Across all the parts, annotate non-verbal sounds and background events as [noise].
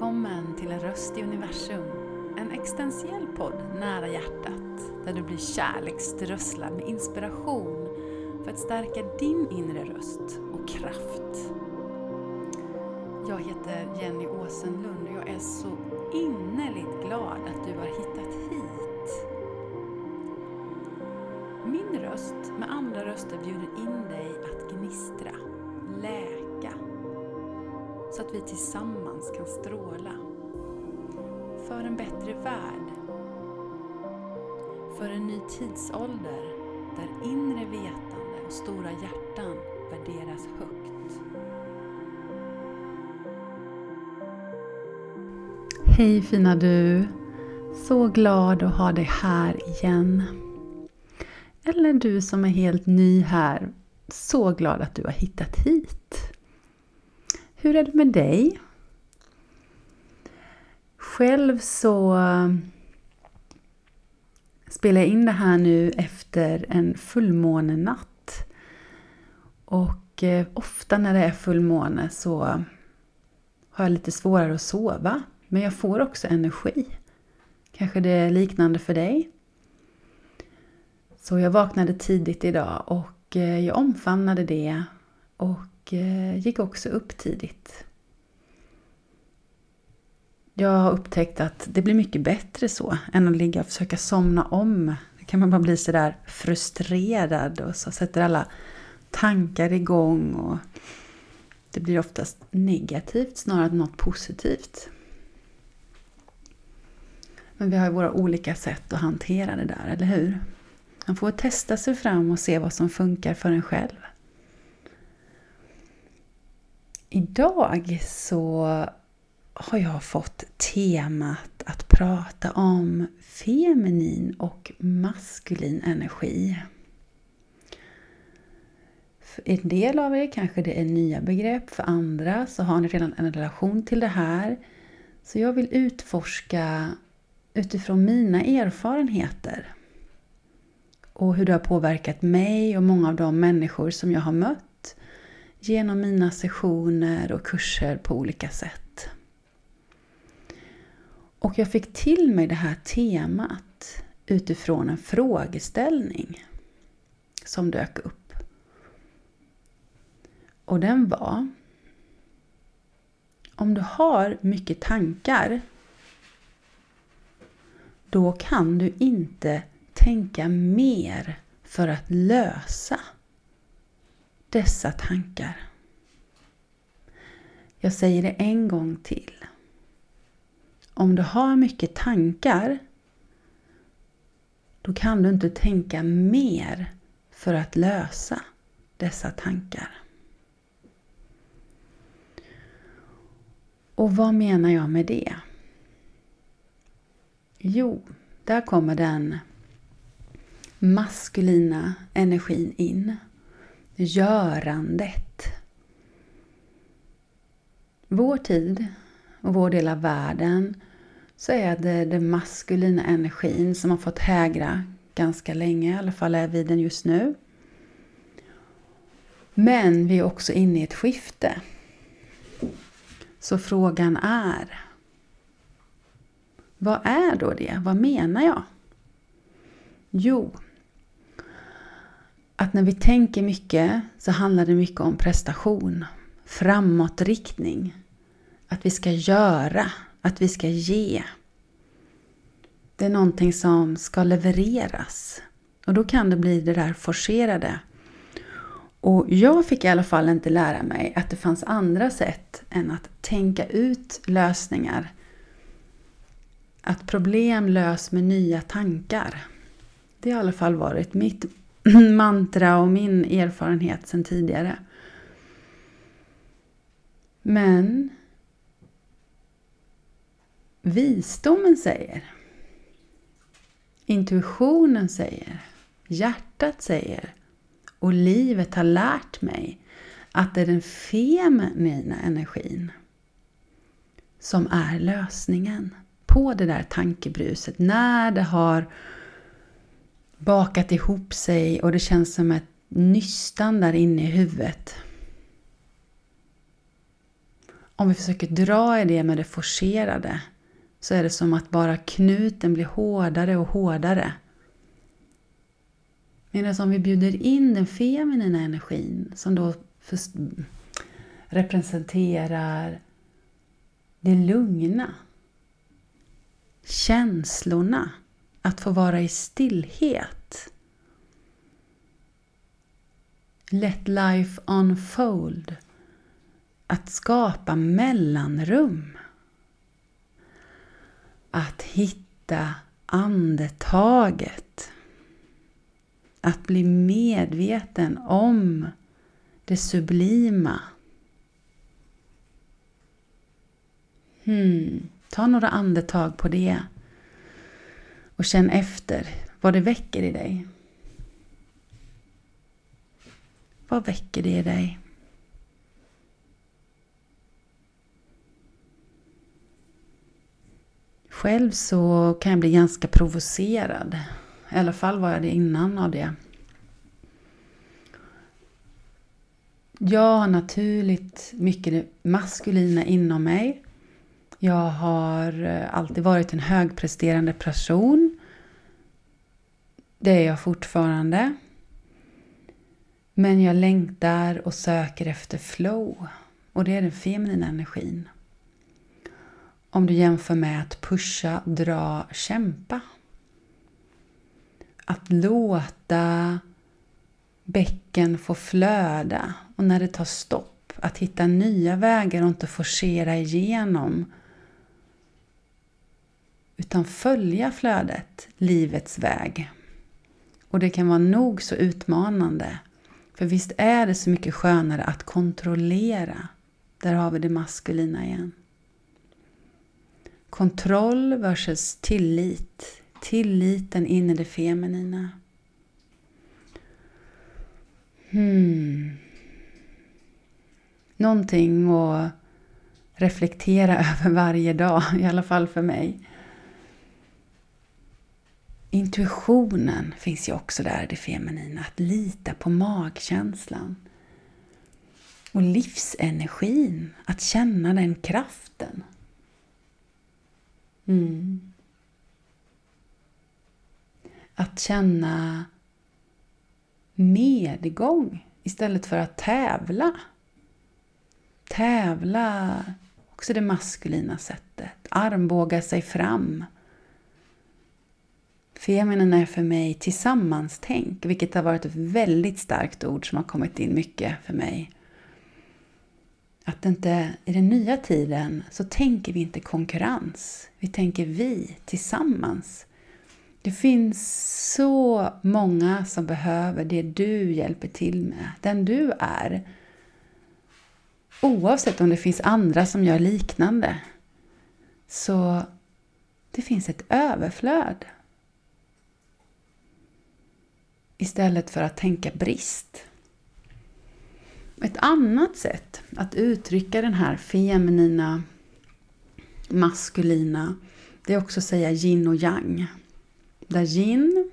Välkommen till En röst i universum. En existentiell podd nära hjärtat där du blir kärleksströsslad med inspiration för att stärka din inre röst och kraft. Jag heter Jenny Åsenlund och jag är så innerligt glad att du har hittat hit. Min röst med andra röster bjuder in dig att gnistra, läsa att vi tillsammans kan stråla. För en bättre värld. För en ny tidsålder där inre vetande och stora hjärtan värderas högt. Hej fina du! Så glad att ha dig här igen. Eller du som är helt ny här, så glad att du har hittat hit. Hur är det med dig? Själv så eh, spelar jag in det här nu efter en fullmånenatt. Och eh, ofta när det är fullmåne så har jag lite svårare att sova. Men jag får också energi. Kanske det är liknande för dig? Så jag vaknade tidigt idag och eh, jag omfamnade det och Eh, gick också upp tidigt. Jag har upptäckt att det blir mycket bättre så än att ligga och försöka somna om. Då kan man bara bli sådär frustrerad och så sätter alla tankar igång och det blir oftast negativt snarare än något positivt. Men vi har ju våra olika sätt att hantera det där, eller hur? Man får testa sig fram och se vad som funkar för en själv. Idag så har jag fått temat att prata om feminin och maskulin energi. För en del av er kanske det är nya begrepp, för andra så har ni redan en relation till det här. Så jag vill utforska utifrån mina erfarenheter och hur det har påverkat mig och många av de människor som jag har mött genom mina sessioner och kurser på olika sätt. Och jag fick till mig det här temat utifrån en frågeställning som dök upp. Och den var Om du har mycket tankar då kan du inte tänka mer för att lösa dessa tankar. Jag säger det en gång till. Om du har mycket tankar då kan du inte tänka mer för att lösa dessa tankar. Och vad menar jag med det? Jo, där kommer den maskulina energin in. Görandet. Vår tid och vår del av världen så är det den maskulina energin som har fått hägra ganska länge, i alla fall är vi den just nu. Men vi är också inne i ett skifte. Så frågan är Vad är då det? Vad menar jag? Jo, att när vi tänker mycket så handlar det mycket om prestation, framåtriktning, att vi ska göra, att vi ska ge. Det är någonting som ska levereras och då kan det bli det där forcerade. Och jag fick i alla fall inte lära mig att det fanns andra sätt än att tänka ut lösningar. Att problem lös med nya tankar. Det har i alla fall varit mitt [clears throat] mantra och min erfarenhet sedan tidigare. Men visdomen säger, intuitionen säger, hjärtat säger och livet har lärt mig att det är den feminina energin som är lösningen på det där tankebruset när det har bakat ihop sig och det känns som ett nystan där inne i huvudet. om vi försöker dra i det med det forcerade så är det som att bara knuten blir hårdare och hårdare. Medan om vi bjuder in den feminina energin som då representerar det lugna, känslorna, att få vara i stillhet. Let life unfold. Att skapa mellanrum. Att hitta andetaget. Att bli medveten om det sublima. Hmm. Ta några andetag på det. Och känn efter vad det väcker i dig. Vad väcker det i dig? Själv så kan jag bli ganska provocerad. I alla fall var jag det innan av det. Jag har naturligt mycket det maskulina inom mig. Jag har eh, alltid varit en högpresterande person. Det är jag fortfarande. Men jag längtar och söker efter flow. Och det är den feminina energin. Om du jämför med att pusha, dra, kämpa. Att låta bäcken få flöda och när det tar stopp, att hitta nya vägar och inte forcera igenom. Utan följa flödet, livets väg. Och det kan vara nog så utmanande. För visst är det så mycket skönare att kontrollera. Där har vi det maskulina igen. Kontroll versus tillit. Tilliten in i det feminina. Hmm. Någonting att reflektera [laughs] över varje dag, i alla fall för mig. Intuitionen finns ju också där, det feminina. Att lita på magkänslan. Och livsenergin, att känna den kraften. Mm. Att känna medgång istället för att tävla. Tävla, också det maskulina sättet. Armbåga sig fram. Feminin är för mig tillsammans-tänk, vilket har varit ett väldigt starkt ord som har kommit in mycket för mig. Att inte i den nya tiden så tänker vi inte konkurrens. Vi tänker vi tillsammans. Det finns så många som behöver det du hjälper till med, den du är. Oavsett om det finns andra som gör liknande. Så det finns ett överflöd. Istället för att tänka brist. Ett annat sätt att uttrycka den här feminina, maskulina, det är också att säga yin och yang. Där yin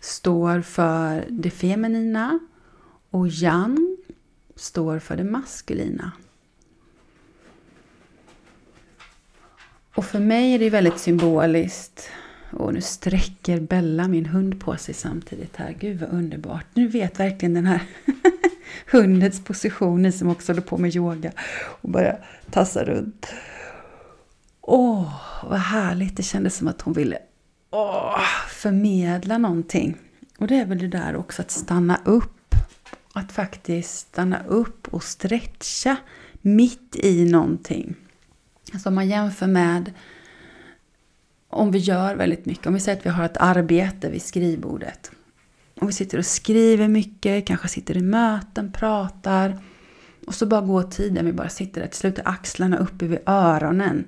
står för det feminina och yang står för det maskulina. Och för mig är det väldigt symboliskt. Och nu sträcker Bella, min hund, på sig samtidigt här. Gud vad underbart. Nu vet verkligen den här [laughs] hundens position, ni som också håller på med yoga och börjar tassa runt. Åh, vad härligt. Det kändes som att hon ville oh, förmedla någonting. Och det är väl det där också att stanna upp. Att faktiskt stanna upp och stretcha mitt i någonting. Alltså om man jämför med om vi gör väldigt mycket. Om vi säger att vi har ett arbete vid skrivbordet. Om vi sitter och skriver mycket, kanske sitter i möten, pratar. Och så bara går tiden, vi bara sitter där. Till slut är axlarna uppe vid öronen.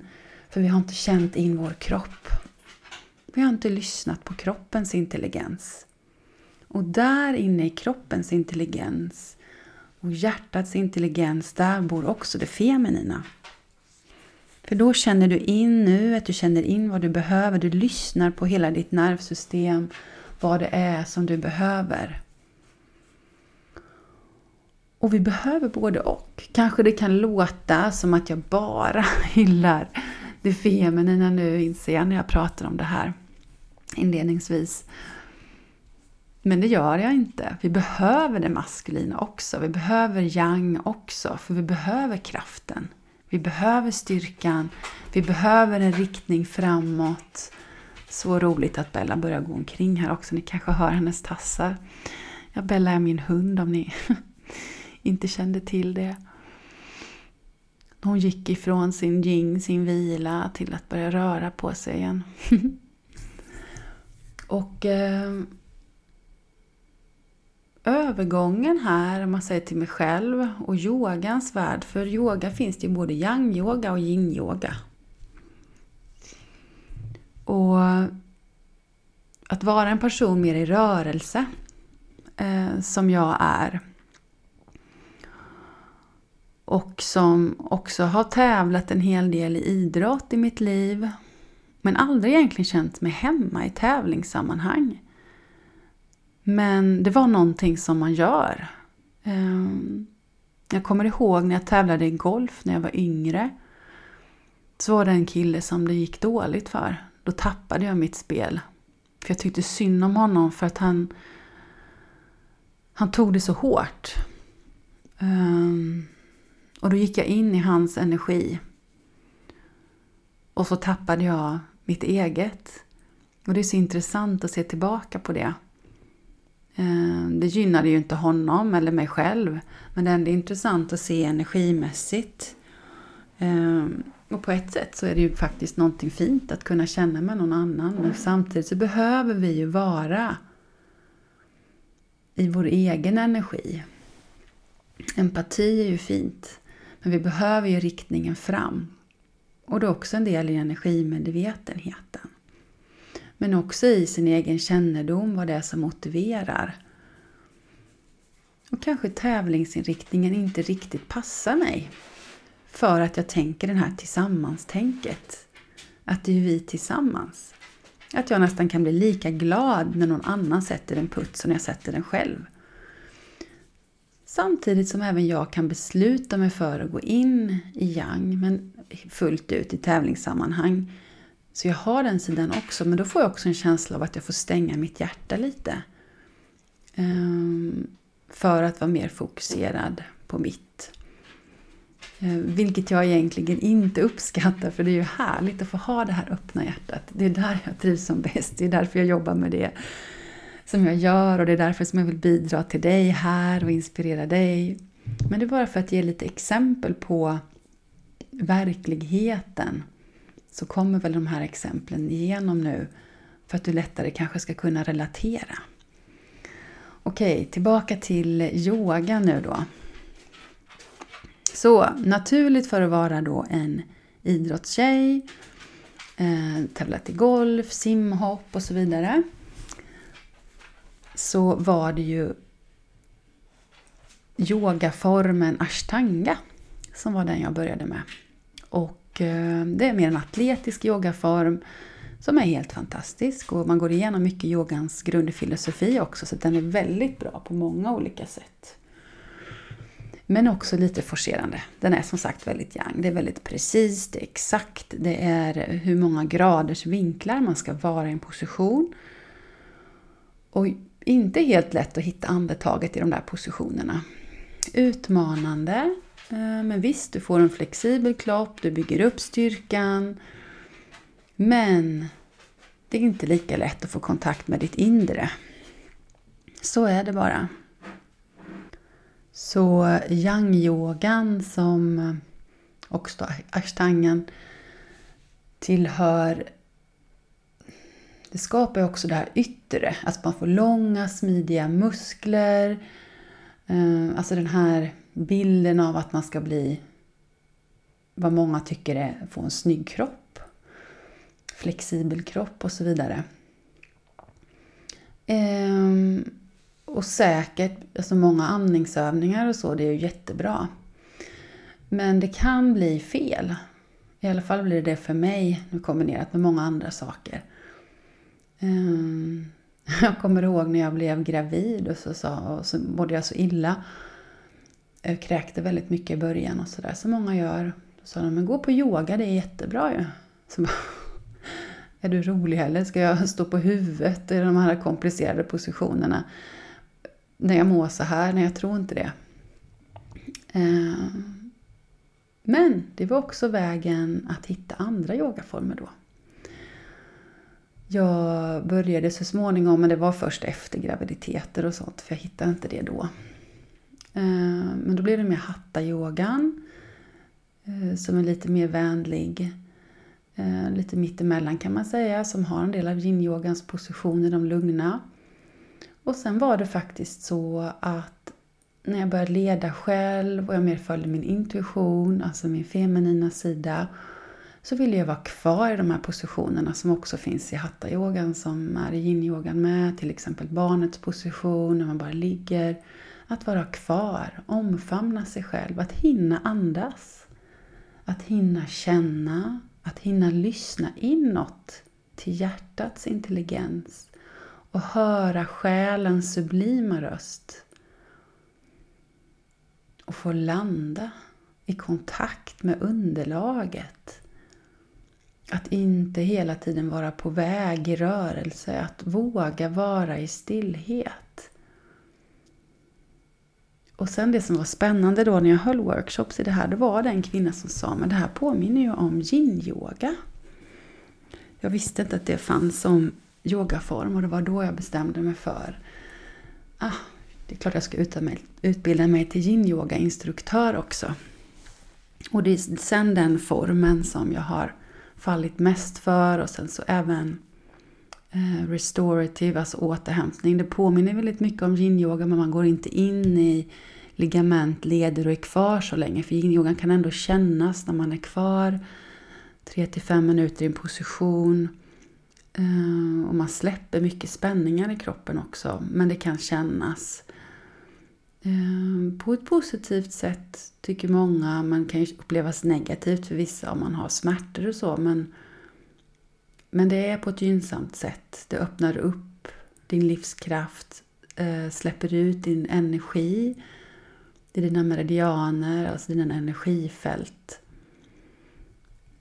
För vi har inte känt in vår kropp. Vi har inte lyssnat på kroppens intelligens. Och där inne i kroppens intelligens och hjärtats intelligens, där bor också det feminina. För då känner du in nuet, du känner in vad du behöver. Du lyssnar på hela ditt nervsystem, vad det är som du behöver. Och vi behöver både och. Kanske det kan låta som att jag bara [laughs] hyllar det feminina nu inser jag när jag pratar om det här inledningsvis. Men det gör jag inte. Vi behöver det maskulina också. Vi behöver yang också, för vi behöver kraften. Vi behöver styrkan. Vi behöver en riktning framåt. Så roligt att Bella börjar gå omkring här också. Ni kanske hör hennes tassar. Ja, Bella är min hund om ni [laughs] inte kände till det. Hon gick ifrån sin jing, sin vila, till att börja röra på sig igen. [laughs] och eh, övergången här, om man säger till mig själv, och yogans värld. För yoga finns det ju både yang-yoga och yin-yoga. Och att vara en person mer i rörelse, eh, som jag är, och som också har tävlat en hel del i idrott i mitt liv. Men aldrig egentligen känt mig hemma i tävlingssammanhang. Men det var någonting som man gör. Ehm, jag kommer ihåg när jag tävlade i golf när jag var yngre. Så var det en kille som det gick dåligt för. Då tappade jag mitt spel. För jag tyckte synd om honom för att han, han tog det så hårt. Ehm, och då gick jag in i hans energi. Och så tappade jag mitt eget. Och det är så intressant att se tillbaka på det. Eh, det gynnade ju inte honom eller mig själv. Men det är ändå intressant att se energimässigt. Eh, och på ett sätt så är det ju faktiskt någonting fint att kunna känna med någon annan. Men samtidigt så behöver vi ju vara i vår egen energi. Empati är ju fint. Men vi behöver ju riktningen fram. Och det är också en del i energimedvetenheten. Men också i sin egen kännedom, vad det är som motiverar. Och kanske tävlingsinriktningen inte riktigt passar mig. För att jag tänker det här tillsammans-tänket. Att det är vi tillsammans. Att jag nästan kan bli lika glad när någon annan sätter en putt som när jag sätter den själv. Samtidigt som även jag kan besluta mig för att gå in i yang, men fullt ut i tävlingssammanhang. Så jag har den sidan också, men då får jag också en känsla av att jag får stänga mitt hjärta lite. Ehm, för att vara mer fokuserad på mitt. Eh, vilket jag egentligen inte uppskattar, för det är ju härligt att få ha det här öppna hjärtat. Det är där jag trivs som bäst, det är därför jag jobbar med det som jag gör och det är därför som jag vill bidra till dig här och inspirera dig. Men det är bara för att ge lite exempel på verkligheten. Så kommer väl de här exemplen igenom nu för att du lättare kanske ska kunna relatera. Okej, tillbaka till yoga nu då. Så naturligt för att vara då en idrottstjej, eh, tävlat i golf, simhopp och så vidare så var det ju yogaformen ashtanga som var den jag började med. Och Eh, det är mer en atletisk yogaform som är helt fantastisk och man går igenom mycket yogans grundfilosofi också så den är väldigt bra på många olika sätt. Men också lite forcerande. Den är som sagt väldigt yang. Det är väldigt precis, det är exakt, det är hur många graders vinklar man ska vara i en position. Och inte helt lätt att hitta andetaget i de där positionerna. Utmanande, Eh, men visst, du får en flexibel kropp, du bygger upp styrkan. Men det är inte lika lätt att få kontakt med ditt inre. Så är det bara. Så yang-yogan som eh, också ashtangan tillhör det skapar också det här yttre, att man får långa smidiga muskler. Eh, alltså den här bilden av att man ska bli vad många tycker är få en snygg kropp. Flexibel kropp och så vidare. Ehm, och säkert, alltså många andningsövningar och så, det är ju jättebra. Men det kan bli fel. I alla fall blir det det för mig, nu kombinerat med många andra saker. Ehm, [laughs] jag kommer ihåg när jag blev gravid och så, sa, och så mådde jag så illa. Jag kräkte väldigt mycket i början och sådär, som många gör. Då sa de, men gå på yoga, det är jättebra ju. Så bara, [laughs] är du rolig heller? Ska jag stå på huvudet i de här komplicerade positionerna? När jag mår så här? Nej, jag tror inte det. Eh, men det var också vägen att hitta andra yogaformer då. Jag började så småningom, men det var först efter graviditeter och sånt, för jag hittade inte det då. Eh, men då blev det mer hatta-yogan, eh, som är lite mer vänlig. Eh, lite mittemellan kan man säga, som har en del av yin-yogans positioner, de lugna. Och sen var det faktiskt så att när jag började leda själv och jag mer följde min intuition, alltså min feminina sida, så ville jag vara kvar i de här positionerna som också finns i hatta-yogan, som är i yin-yogan med, till exempel barnets position, när man bara ligger. Att vara kvar, omfamna sig själv, att hinna andas. Att hinna känna, att hinna lyssna inåt till hjärtats intelligens och höra själens sublima röst och få landa i kontakt med underlaget. Att inte hela tiden vara på väg i rörelse, att våga vara i stillhet. Och sen det som var spännande då när jag höll workshops i det här, det var den kvinna som sa men det här påminner ju om yin-yoga. Jag visste inte att det fanns som yogaform och det var då jag bestämde mig för ah, det är klart jag ska utbilda mig till yin-yoga-instruktör också. Och det är sen den formen som jag har fallit mest för och sen så även Eh, restorative, alltså återhämtning. Det påminner väldigt mycket om yin-yoga men man går inte in i ligament, leder och är kvar så länge. För yin-yogan kan ändå kännas när man är kvar 3-5 minuter i en position. Eh, och man släpper mycket spänningar i kroppen också. Men det kan kännas. Eh, på ett positivt sätt tycker många, men kan ju upplevas negativt för vissa om man har smärtor och så. Men, men det är på ett gynnsamt sätt. Det öppnar upp din livskraft, eh, släpper ut din energi i dina meridianer, alltså dina energifält.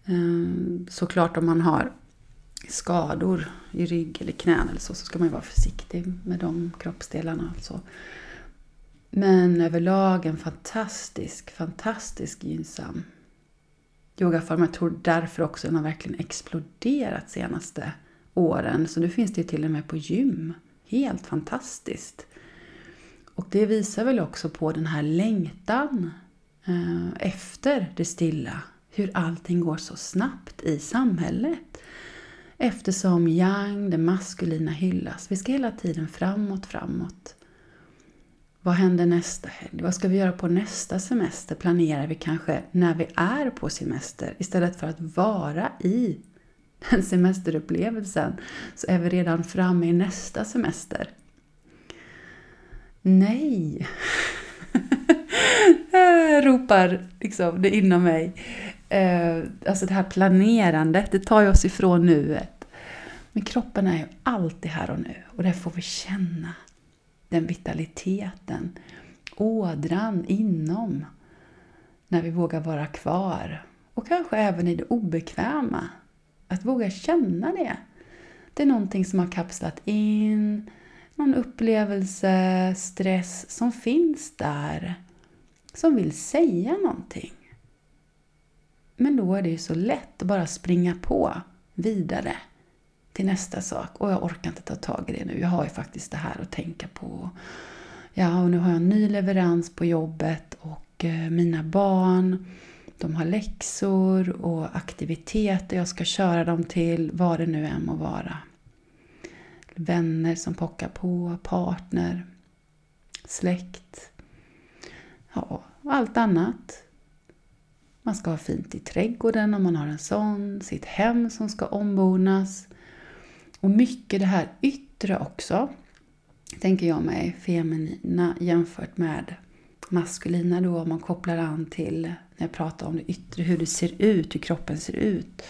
Ehm, såklart om man har skador i rygg eller knän eller så, så ska man ju vara försiktig med de kroppsdelarna. Alltså. Men överlag en fantastisk, fantastisk gynnsam yogaform. Jag tror därför också den har verkligen exploderat senaste åren. Så nu finns det ju till och med på gym. Helt fantastiskt. Och det visar väl också på den här längtan eh, efter det stilla. Hur allting går så snabbt i samhället. Eftersom yang, det maskulina, hyllas. Vi ska hela tiden framåt, framåt. Vad händer nästa helg? Vad ska vi göra på nästa semester? Planerar vi kanske när vi är på semester istället för att vara i den [laughs] semesterupplevelsen så är vi redan framme i nästa semester. Nej! [laughs] ropar liksom det inom mig. Eh, alltså det här planerandet, det tar ju oss ifrån nuet. Men kroppen är ju alltid här och nu och det får vi känna den vitaliteten, ådran inom när vi vågar vara kvar. Och kanske även i det obekväma. Att våga känna det. Det är någonting som har kapslat in, någon upplevelse, stress som finns där. Som vill säga någonting. Men då är det ju så lätt att bara springa på vidare till nästa sak. Och jag orkar inte ta tag i det nu. Jag har ju faktiskt det här att tänka på. Ja, och nu har jag en ny leverans på jobbet och eh, mina barn, de har läxor och aktiviteter jag ska köra dem till, vad det nu än må vara. Vänner som pockar på, partner, släkt. Ja, allt annat. Man ska ha fint i trädgården om man har en sån, sitt hem som ska ombonas. Och mycket det här yttre också, tänker jag mig, feminina jämfört med maskulina då, om man kopplar an till när jag pratar om det yttre, hur det ser ut, hur kroppen ser ut.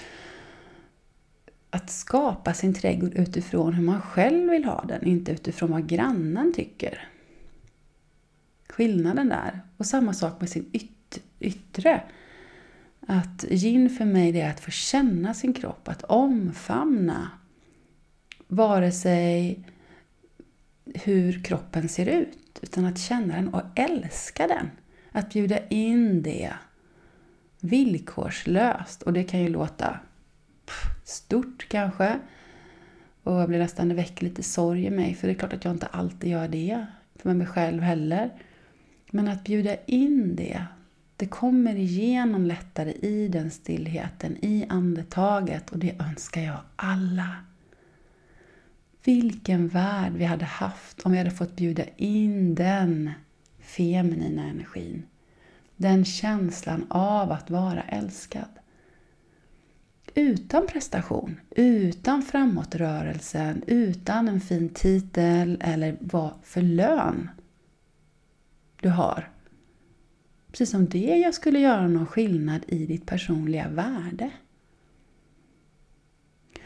Att skapa sin trädgård utifrån hur man själv vill ha den, inte utifrån vad grannen tycker. skillnaden där. Och samma sak med sin yt yttre. Att gin för mig det är att få känna sin kropp, att omfamna vare sig hur kroppen ser ut, utan att känna den och älska den. Att bjuda in det villkorslöst. Och det kan ju låta stort kanske. Och jag blir nästan, det väcker lite sorg i mig, för det är klart att jag inte alltid gör det för mig själv heller. Men att bjuda in det, det kommer igenom lättare i den stillheten, i andetaget och det önskar jag alla. Vilken värld vi hade haft om vi hade fått bjuda in den feminina energin. Den känslan av att vara älskad. Utan prestation, utan framåtrörelsen, utan en fin titel eller vad för lön du har. Precis som det jag skulle göra någon skillnad i ditt personliga värde.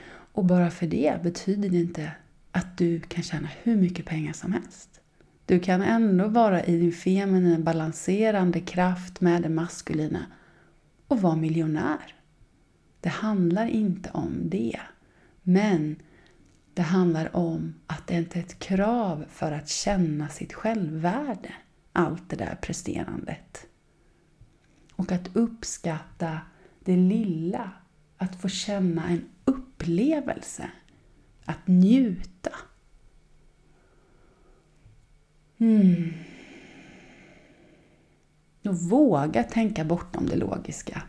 Och bara för det betyder det inte att du kan tjäna hur mycket pengar som helst. Du kan ändå vara i din feminina balanserande kraft med det maskulina och vara miljonär. Det handlar inte om det. Men det handlar om att det inte är ett krav för att känna sitt självvärde, allt det där presterandet. Och att uppskatta det lilla, att få känna en upplevelse, att njuta. Mm. Och våga tänka bortom det logiska.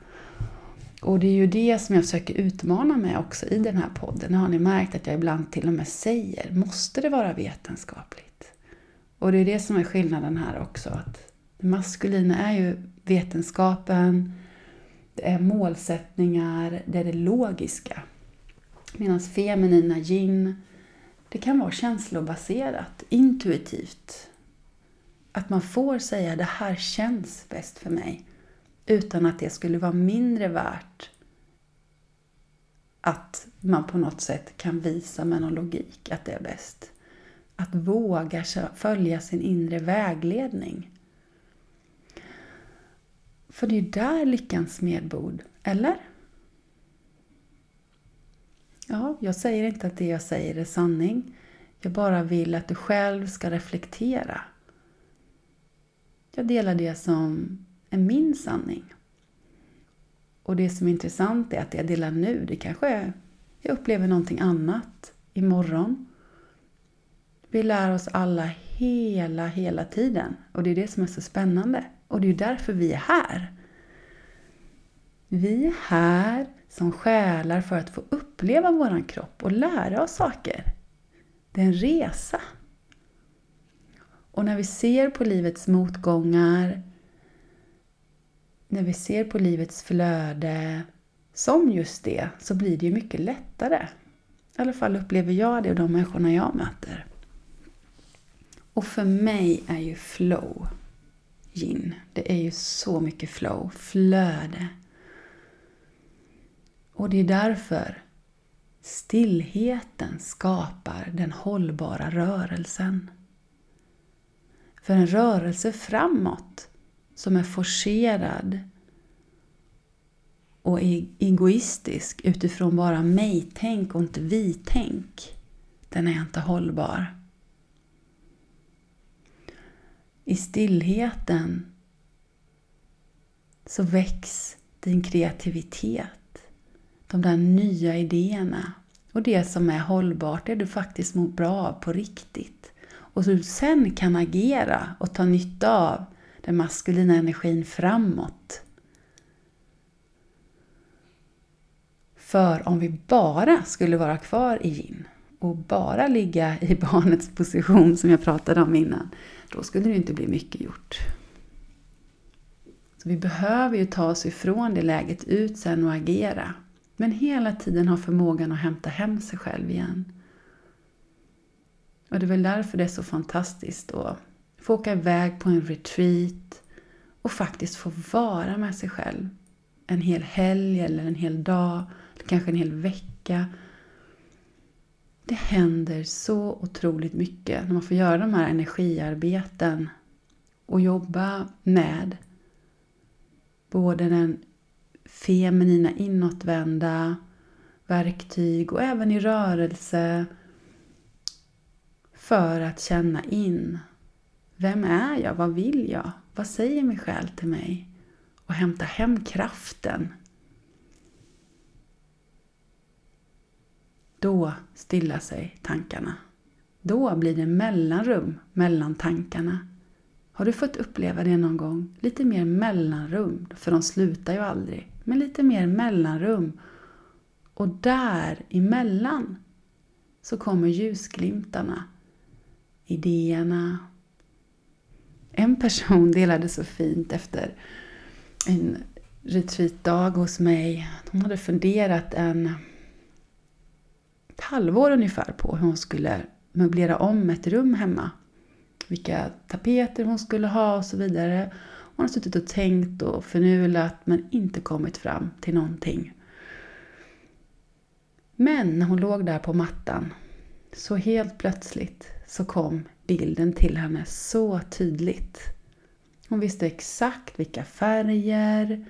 Och det är ju det som jag försöker utmana med också i den här podden. Nu har ni märkt att jag ibland till och med säger, måste det vara vetenskapligt? Och det är det som är skillnaden här också. Att det maskulina är ju vetenskapen, det är målsättningar, det är det logiska. Medan feminina yin, det kan vara känslobaserat, intuitivt. Att man får säga det här känns bäst för mig utan att det skulle vara mindre värt att man på något sätt kan visa med någon logik att det är bäst. Att våga följa sin inre vägledning. För det är där lyckans medbord, eller? Ja, jag säger inte att det jag säger är sanning. Jag bara vill att du själv ska reflektera. Jag delar det som är min sanning. Och det som är intressant är att det jag delar nu, det kanske är, jag upplever någonting annat imorgon. Vi lär oss alla hela, hela tiden. Och det är det som är så spännande. Och det är därför vi är här. Vi är här som själar för att få uppleva våran kropp och lära oss saker. Det är en resa. Och när vi ser på livets motgångar, när vi ser på livets flöde som just det, så blir det ju mycket lättare. I alla fall upplever jag det och de människorna jag möter. Och för mig är ju flow yin. Det är ju så mycket flow, flöde. Och det är därför stillheten skapar den hållbara rörelsen. För en rörelse framåt som är forcerad och e- egoistisk utifrån bara mig-tänk och inte vi-tänk, den är inte hållbar. I stillheten så väcks din kreativitet, de där nya idéerna och det som är hållbart, det du faktiskt mår bra av på riktigt. Och du sen kan agera och ta nytta av den maskulina energin framåt. För om vi bara skulle vara kvar i yin och bara ligga i [laughs] barnets position som jag pratade om innan, då skulle det inte bli mycket gjort. Så vi behöver ju ta oss ifrån det läget ut sen och agera. Men hela tiden ha förmågan att hämta hem sig själv igen. Och det är väl därför det är så fantastiskt att få åka iväg på en retreat och faktiskt få vara med sig själv. En hel helg eller en hel dag, eller kanske en hel vecka. Det händer så otroligt mycket när man får göra de här energiarbeten och jobba med både den feminina inåtvända verktyg och även i rörelse för att känna in. Vem är jag? Vad vill jag? Vad säger min själ till mig? Och hämta hem kraften. Då stillar sig tankarna. Då blir det mellanrum mellan tankarna. Har du fått uppleva det någon gång? Lite mer mellanrum, för de slutar ju aldrig med lite mer mellanrum. Och där emellan så kommer ljusglimtarna, idéerna. En person delade så fint efter en retreatdag hos mig. Hon hade funderat en ett halvår ungefär på hur hon skulle möblera om ett rum hemma. Vilka tapeter hon skulle ha och så vidare. Hon har suttit och tänkt och förnulat men inte kommit fram till någonting. Men när hon låg där på mattan så helt plötsligt så kom bilden till henne så tydligt. Hon visste exakt vilka färger,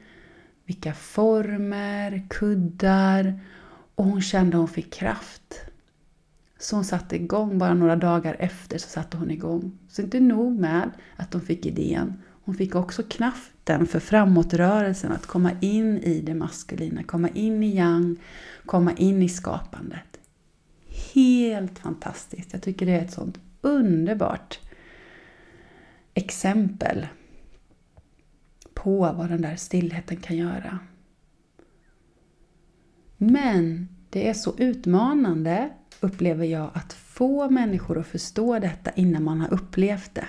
vilka former, kuddar och hon kände att hon fick kraft. Så hon satte igång, bara några dagar efter så satte hon igång. Så inte nog med att hon fick idén, hon fick också kraften för framåtrörelsen, att komma in i det maskulina, komma in i yang, komma in i skapandet. Helt fantastiskt. Jag tycker det är ett sånt underbart exempel på vad den där stillheten kan göra. Men det är så utmanande, upplever jag, att få människor att förstå detta innan man har upplevt det.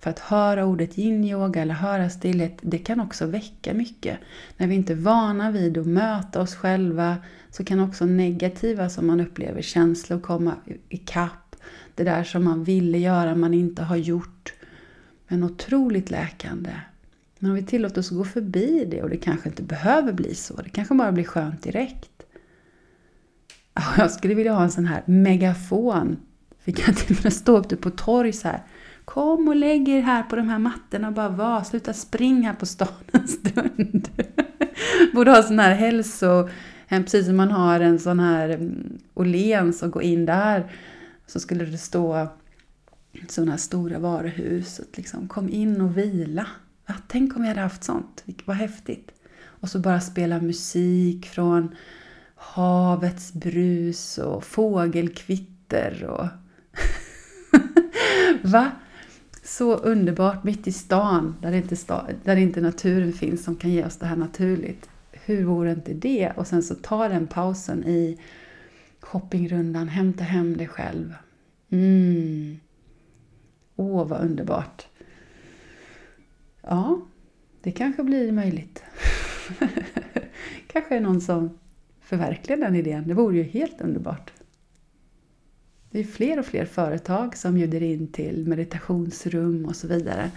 För att höra ordet yin-yoga eller höra stillhet, det kan också väcka mycket. När vi inte är vana vid att möta oss själva så kan också negativa som man upplever känslor komma ikapp. Det där som man ville göra man inte har gjort. Men otroligt läkande. Men om vi tillåter oss att gå förbi det och det kanske inte behöver bli så, det kanske bara blir skönt direkt. Jag skulle vilja ha en sån här megafon. Fick jag till och med stå ute på torg så här. Kom och lägg er här på de här mattorna och bara var. Sluta springa på stan en [laughs] stund. Borde ha sån här hälso... Precis som man har en sån här mm, Åhléns och gå in där. Så skulle det stå sådana här stora varuhus. Liksom, kom in och vila. Ja, tänk om vi hade haft sånt. Vad häftigt. Och så bara spela musik från havets brus och fågelkvitter och... [laughs] Va? Så underbart mitt i stan där inte, sta, där inte naturen finns som kan ge oss det här naturligt. Hur vore inte det? Och sen så ta den pausen i shoppingrundan, hämta hem dig själv. Mm. Åh, vad underbart. Ja, det kanske blir möjligt. [laughs] kanske är någon som förverkligar den idén. Det vore ju helt underbart. Det är fler och fler företag som bjuder in till meditationsrum och så vidare.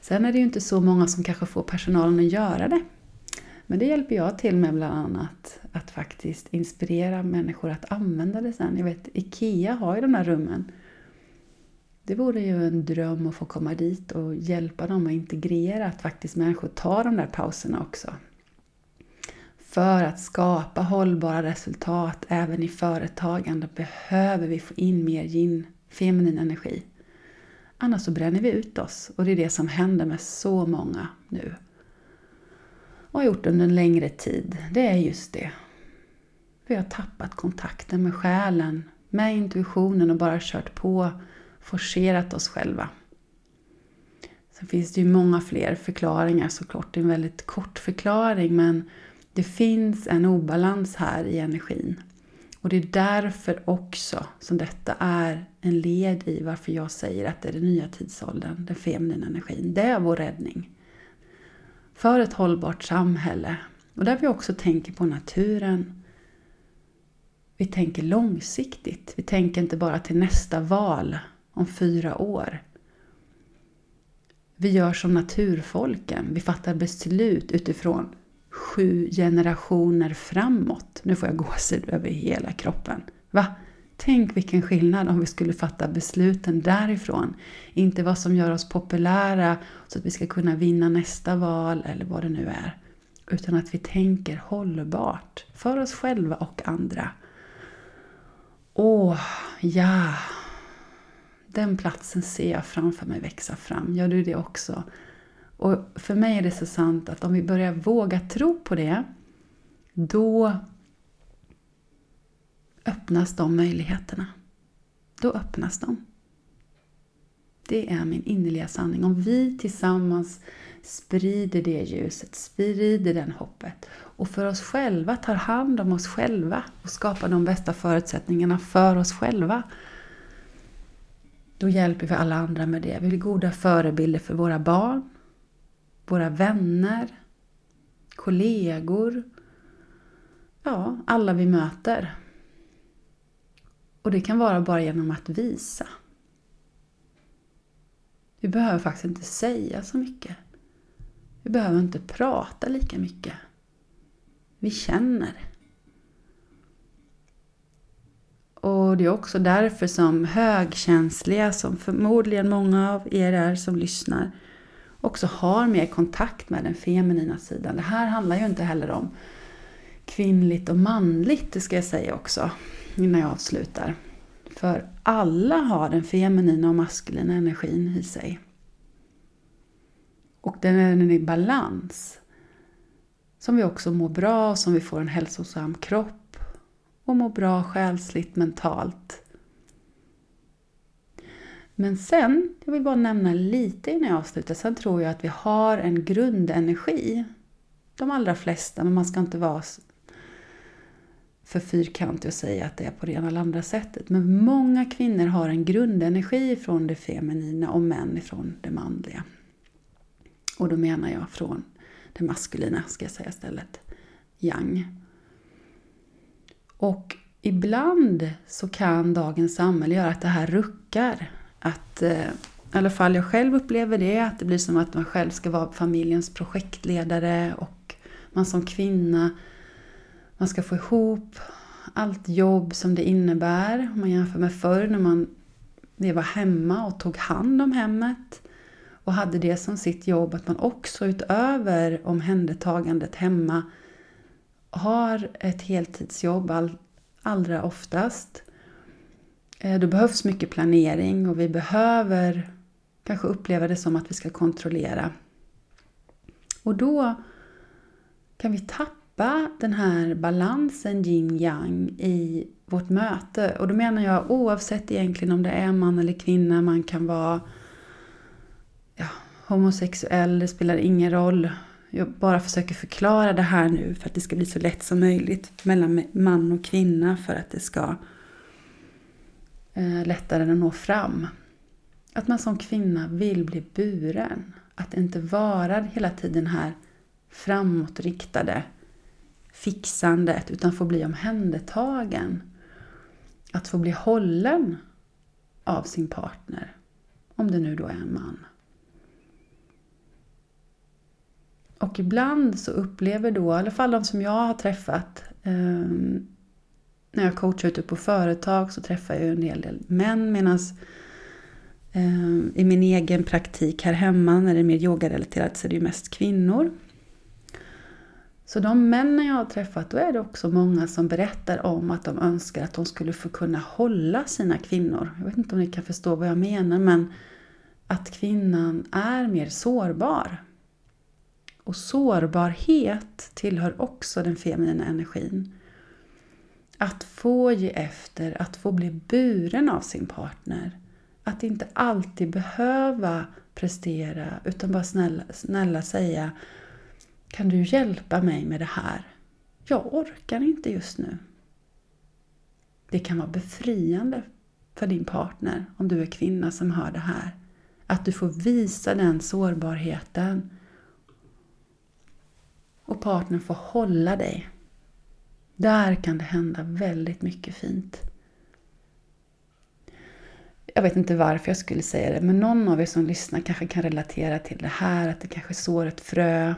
Sen är det ju inte så många som kanske får personalen att göra det. Men det hjälper jag till med bland annat. Att faktiskt inspirera människor att använda det sen. Jag vet, IKEA har ju de här rummen. Det vore ju en dröm att få komma dit och hjälpa dem att integrera att faktiskt människor tar de där pauserna också. För att skapa hållbara resultat även i företagande behöver vi få in mer yin, feminin energi. Annars så bränner vi ut oss och det är det som händer med så många nu. Och har gjort under en längre tid. Det är just det. Vi har tappat kontakten med själen, med intuitionen och bara kört på, forcerat oss själva. Sen finns det ju många fler förklaringar såklart. Det är en väldigt kort förklaring men det finns en obalans här i energin. Och det är därför också som detta är en led i varför jag säger att det är den nya tidsåldern, den feminina energin. Det är vår räddning. För ett hållbart samhälle. Och där vi också tänker på naturen. Vi tänker långsiktigt. Vi tänker inte bara till nästa val om fyra år. Vi gör som naturfolken. Vi fattar beslut utifrån sju generationer framåt. Nu får jag gåshud över hela kroppen. Va? Tänk vilken skillnad om vi skulle fatta besluten därifrån. Inte vad som gör oss populära så att vi ska kunna vinna nästa val eller vad det nu är. Utan att vi tänker hållbart för oss själva och andra. Åh, ja. Den platsen ser jag framför mig växa fram. Gör du det också? Och för mig är det så sant att om vi börjar våga tro på det, då öppnas de möjligheterna. Då öppnas de. Det är min innerliga sanning. Om vi tillsammans sprider det ljuset, sprider den hoppet och för oss själva tar hand om oss själva och skapar de bästa förutsättningarna för oss själva. Då hjälper vi alla andra med det. Vi blir goda förebilder för våra barn, våra vänner, kollegor, ja, alla vi möter. Och det kan vara bara genom att visa. Vi behöver faktiskt inte säga så mycket. Vi behöver inte prata lika mycket. Vi känner. Och det är också därför som högkänsliga, som förmodligen många av er är som lyssnar, också har mer kontakt med den feminina sidan. Det här handlar ju inte heller om kvinnligt och manligt, det ska jag säga också innan jag avslutar. För alla har den feminina och maskulina energin i sig. Och den är i balans. Som vi också mår bra, som vi får en hälsosam kropp och mår bra själsligt, mentalt. Men sen, jag vill bara nämna lite innan jag avslutar, sen tror jag att vi har en grundenergi. De allra flesta, men man ska inte vara för fyrkantig och säga att det är på det ena eller andra sättet. Men många kvinnor har en grundenergi från det feminina och män ifrån det manliga. Och då menar jag från det maskulina, ska jag säga istället. Yang. Och ibland så kan dagens samhälle göra att det här ruckar. Att, eh, i alla fall jag själv upplever det, att det blir som att man själv ska vara familjens projektledare och man som kvinna man ska få ihop allt jobb som det innebär. Om man jämför med förr när man var hemma och tog hand om hemmet och hade det som sitt jobb att man också utöver omhändertagandet hemma har ett heltidsjobb all, allra oftast. Eh, då behövs mycket planering och vi behöver kanske uppleva det som att vi ska kontrollera. Och då kan vi tappa den här balansen yin-yang i vårt möte. Och då menar jag oavsett egentligen om det är man eller kvinna, man kan vara ja, homosexuell, det spelar ingen roll. Jag bara försöker förklara det här nu för att det ska bli så lätt som möjligt mellan man och kvinna för att det ska Eh, lättare att nå fram. Att man som kvinna vill bli buren. Att inte vara hela tiden här framåtriktade fixandet utan få bli omhändertagen. Att få bli hållen av sin partner. Om det nu då är en man. Och ibland så upplever då, i alla fall de som jag har träffat, ehm, när jag coachar ute på företag så träffar jag en hel del män medan eh, i min egen praktik här hemma när det är mer yogarelaterat så är det ju mest kvinnor. Så de männen jag har träffat, då är det också många som berättar om att de önskar att de skulle få kunna hålla sina kvinnor. Jag vet inte om ni kan förstå vad jag menar, men att kvinnan är mer sårbar. Och sårbarhet tillhör också den feminina energin. Att få ge efter, att få bli buren av sin partner. Att inte alltid behöva prestera, utan bara snälla, snälla säga kan du hjälpa mig med det här? Jag orkar inte just nu. Det kan vara befriande för din partner om du är kvinna som hör det här. Att du får visa den sårbarheten. Och partnern får hålla dig. Där kan det hända väldigt mycket fint. Jag vet inte varför jag skulle säga det, men någon av er som lyssnar kanske kan relatera till det här, att det kanske sår ett frö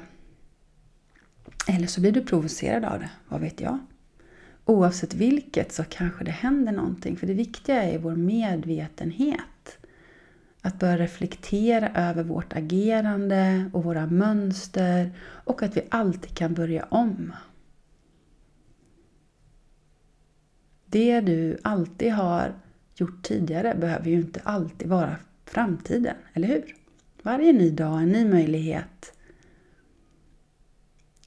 eller så blir du provocerad av det, vad vet jag? oavsett vilket så kanske det händer någonting. För det viktiga är vår medvetenhet. Att börja reflektera över vårt agerande och våra mönster och att vi alltid kan börja om. Det du alltid har gjort tidigare behöver ju inte alltid vara framtiden, eller hur? Varje ny dag, en ny möjlighet.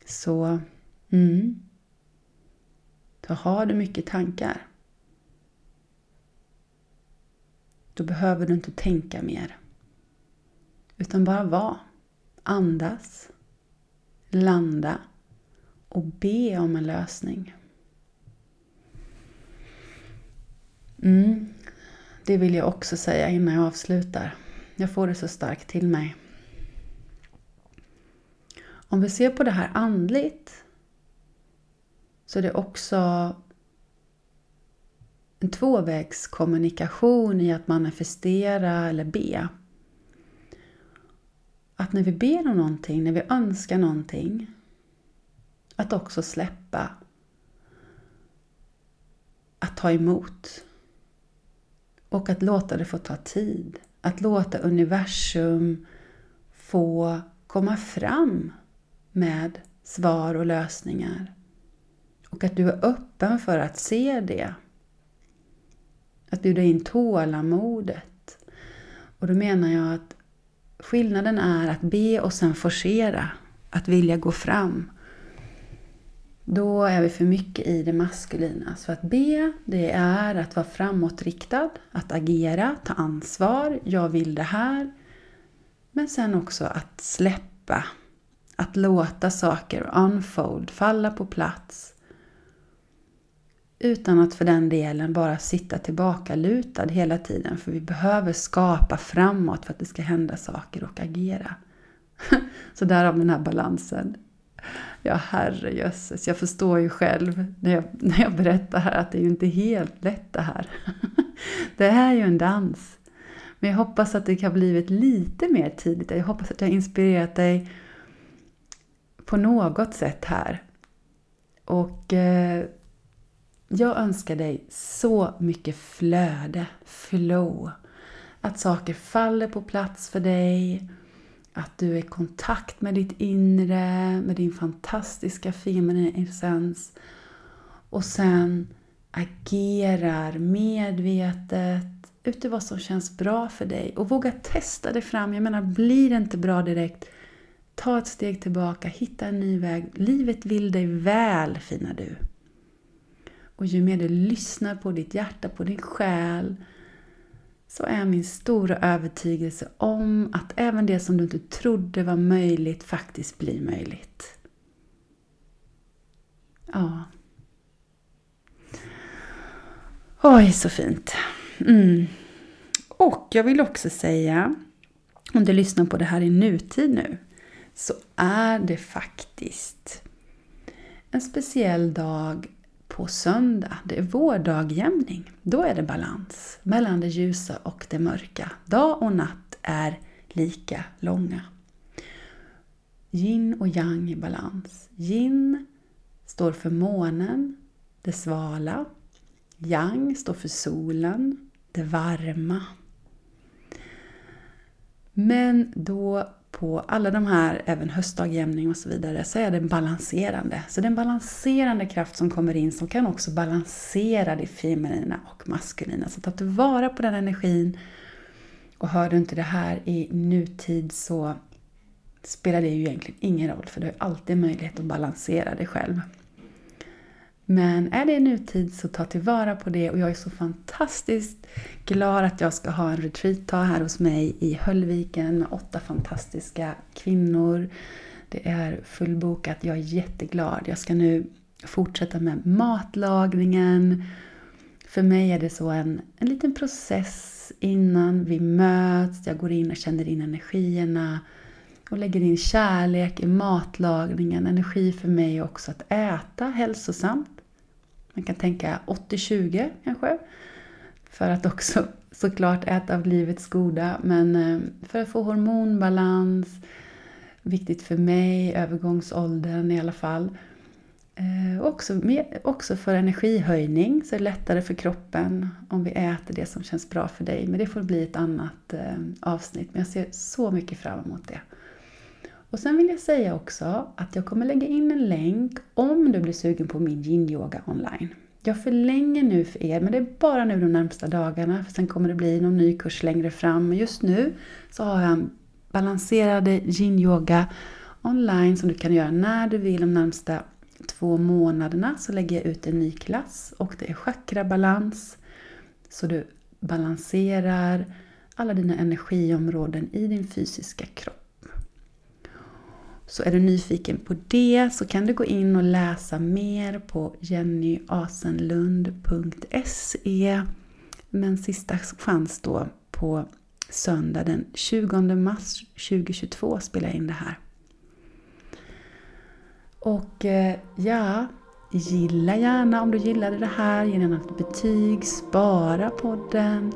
Så, mm. Så har du mycket tankar, då behöver du inte tänka mer. Utan bara vara. Andas. Landa. Och be om en lösning. Mm. Det vill jag också säga innan jag avslutar. Jag får det så starkt till mig. Om vi ser på det här andligt så är det också en tvåvägskommunikation i att manifestera eller be. Att när vi ber om någonting, när vi önskar någonting, att också släppa. Att ta emot. Och att låta det få ta tid. Att låta universum få komma fram med svar och lösningar. Och att du är öppen för att se det. Att bjuda in tålamodet. Och då menar jag att skillnaden är att be och sen forcera. Att vilja gå fram. Då är vi för mycket i det maskulina. Så att be, det är att vara framåtriktad, att agera, ta ansvar, jag vill det här. Men sen också att släppa, att låta saker unfold, falla på plats. Utan att för den delen bara sitta tillbaka lutad hela tiden. För vi behöver skapa framåt för att det ska hända saker och agera. [laughs] Så därav den här balansen. Ja, herrejösses, jag förstår ju själv när jag, när jag berättar här att det är ju inte helt lätt det här. [laughs] Det är ju en dans. Men jag hoppas att det har blivit lite mer tidigt. Jag hoppas att jag har inspirerat dig på något sätt här. Och eh, jag önskar dig så mycket flöde, flow. Att saker faller på plats för dig. Att du är i kontakt med ditt inre, med din fantastiska feminina essens. Och sen agerar medvetet utifrån vad som känns bra för dig. Och våga testa dig fram. Jag menar, blir det inte bra direkt, ta ett steg tillbaka, hitta en ny väg. Livet vill dig väl, fina du. Och ju mer du lyssnar på ditt hjärta, på din själ, så är min stora övertygelse om att även det som du inte trodde var möjligt faktiskt blir möjligt. Ja. Oj, så fint. Mm. Och jag vill också säga, om du lyssnar på det här i nutid nu, så är det faktiskt en speciell dag på söndag. Det är vårdagjämning. Då är det balans mellan det ljusa och det mörka. Dag och natt är lika långa. Yin och yang i balans. Yin står för månen, det svala. Yang står för solen, det varma. Men då på alla de här, även höstdagjämning och så vidare, så är det balanserande. Så det är en balanserande kraft som kommer in som kan också balansera det feminina och maskulina. Så ta tillvara på den energin. Och hör du inte det här i nutid så spelar det ju egentligen ingen roll för du har alltid möjlighet att balansera dig själv. Men är det nutid så ta tillvara på det och jag är så fantastiskt glad att jag ska ha en retreat här hos mig i Höllviken med åtta fantastiska kvinnor. Det är fullbokat, jag är jätteglad. Jag ska nu fortsätta med matlagningen. För mig är det så en, en liten process innan vi möts. Jag går in och känner in energierna och lägger in kärlek i matlagningen. Energi för mig också att äta hälsosamt. Man kan tänka 80-20 kanske. För att också [laughs] såklart äta av livets goda. Men eh, för att få hormonbalans, viktigt för mig, övergångsåldern i alla fall. Eh, också, också för energihöjning så är det lättare för kroppen om vi äter det som känns bra för dig. Men det får bli ett annat eh, avsnitt. Men jag ser så mycket fram emot det. Och sen vill jag säga också att jag kommer lägga in en länk om du blir sugen på min yin-yoga online. Jag förlänger nu för er, men det är bara nu de närmsta dagarna. För sen kommer det bli någon ny kurs längre fram. Men just nu så har jag en balanserade yin-yoga online som du kan göra när du vill de närmsta två månaderna. Så lägger jag ut en ny klass och det är chakrabalans. Så du balanserar alla dina energiområden i din fysiska kropp. Så är du nyfiken på det så kan du gå in och läsa mer på jennyasenlund.se. Men sista chans då på söndag den 20 mars 2022 spelar jag in det här. Och eh, ja, gilla gärna om du gillade det här, ge gärna ett betyg, spara podden.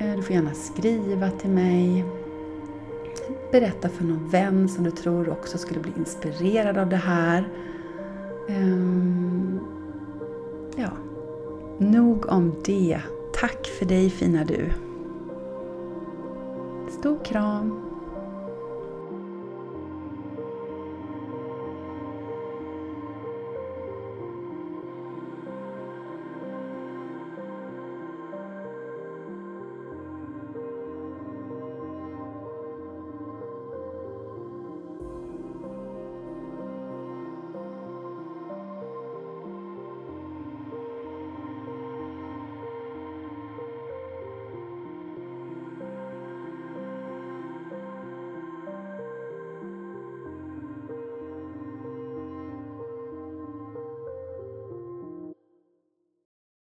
Eh, du får gärna skriva till mig. Berätta för någon vän som du tror också skulle bli inspirerad av det här. Um, ja, nog om det. Tack för dig fina du. Stor kram!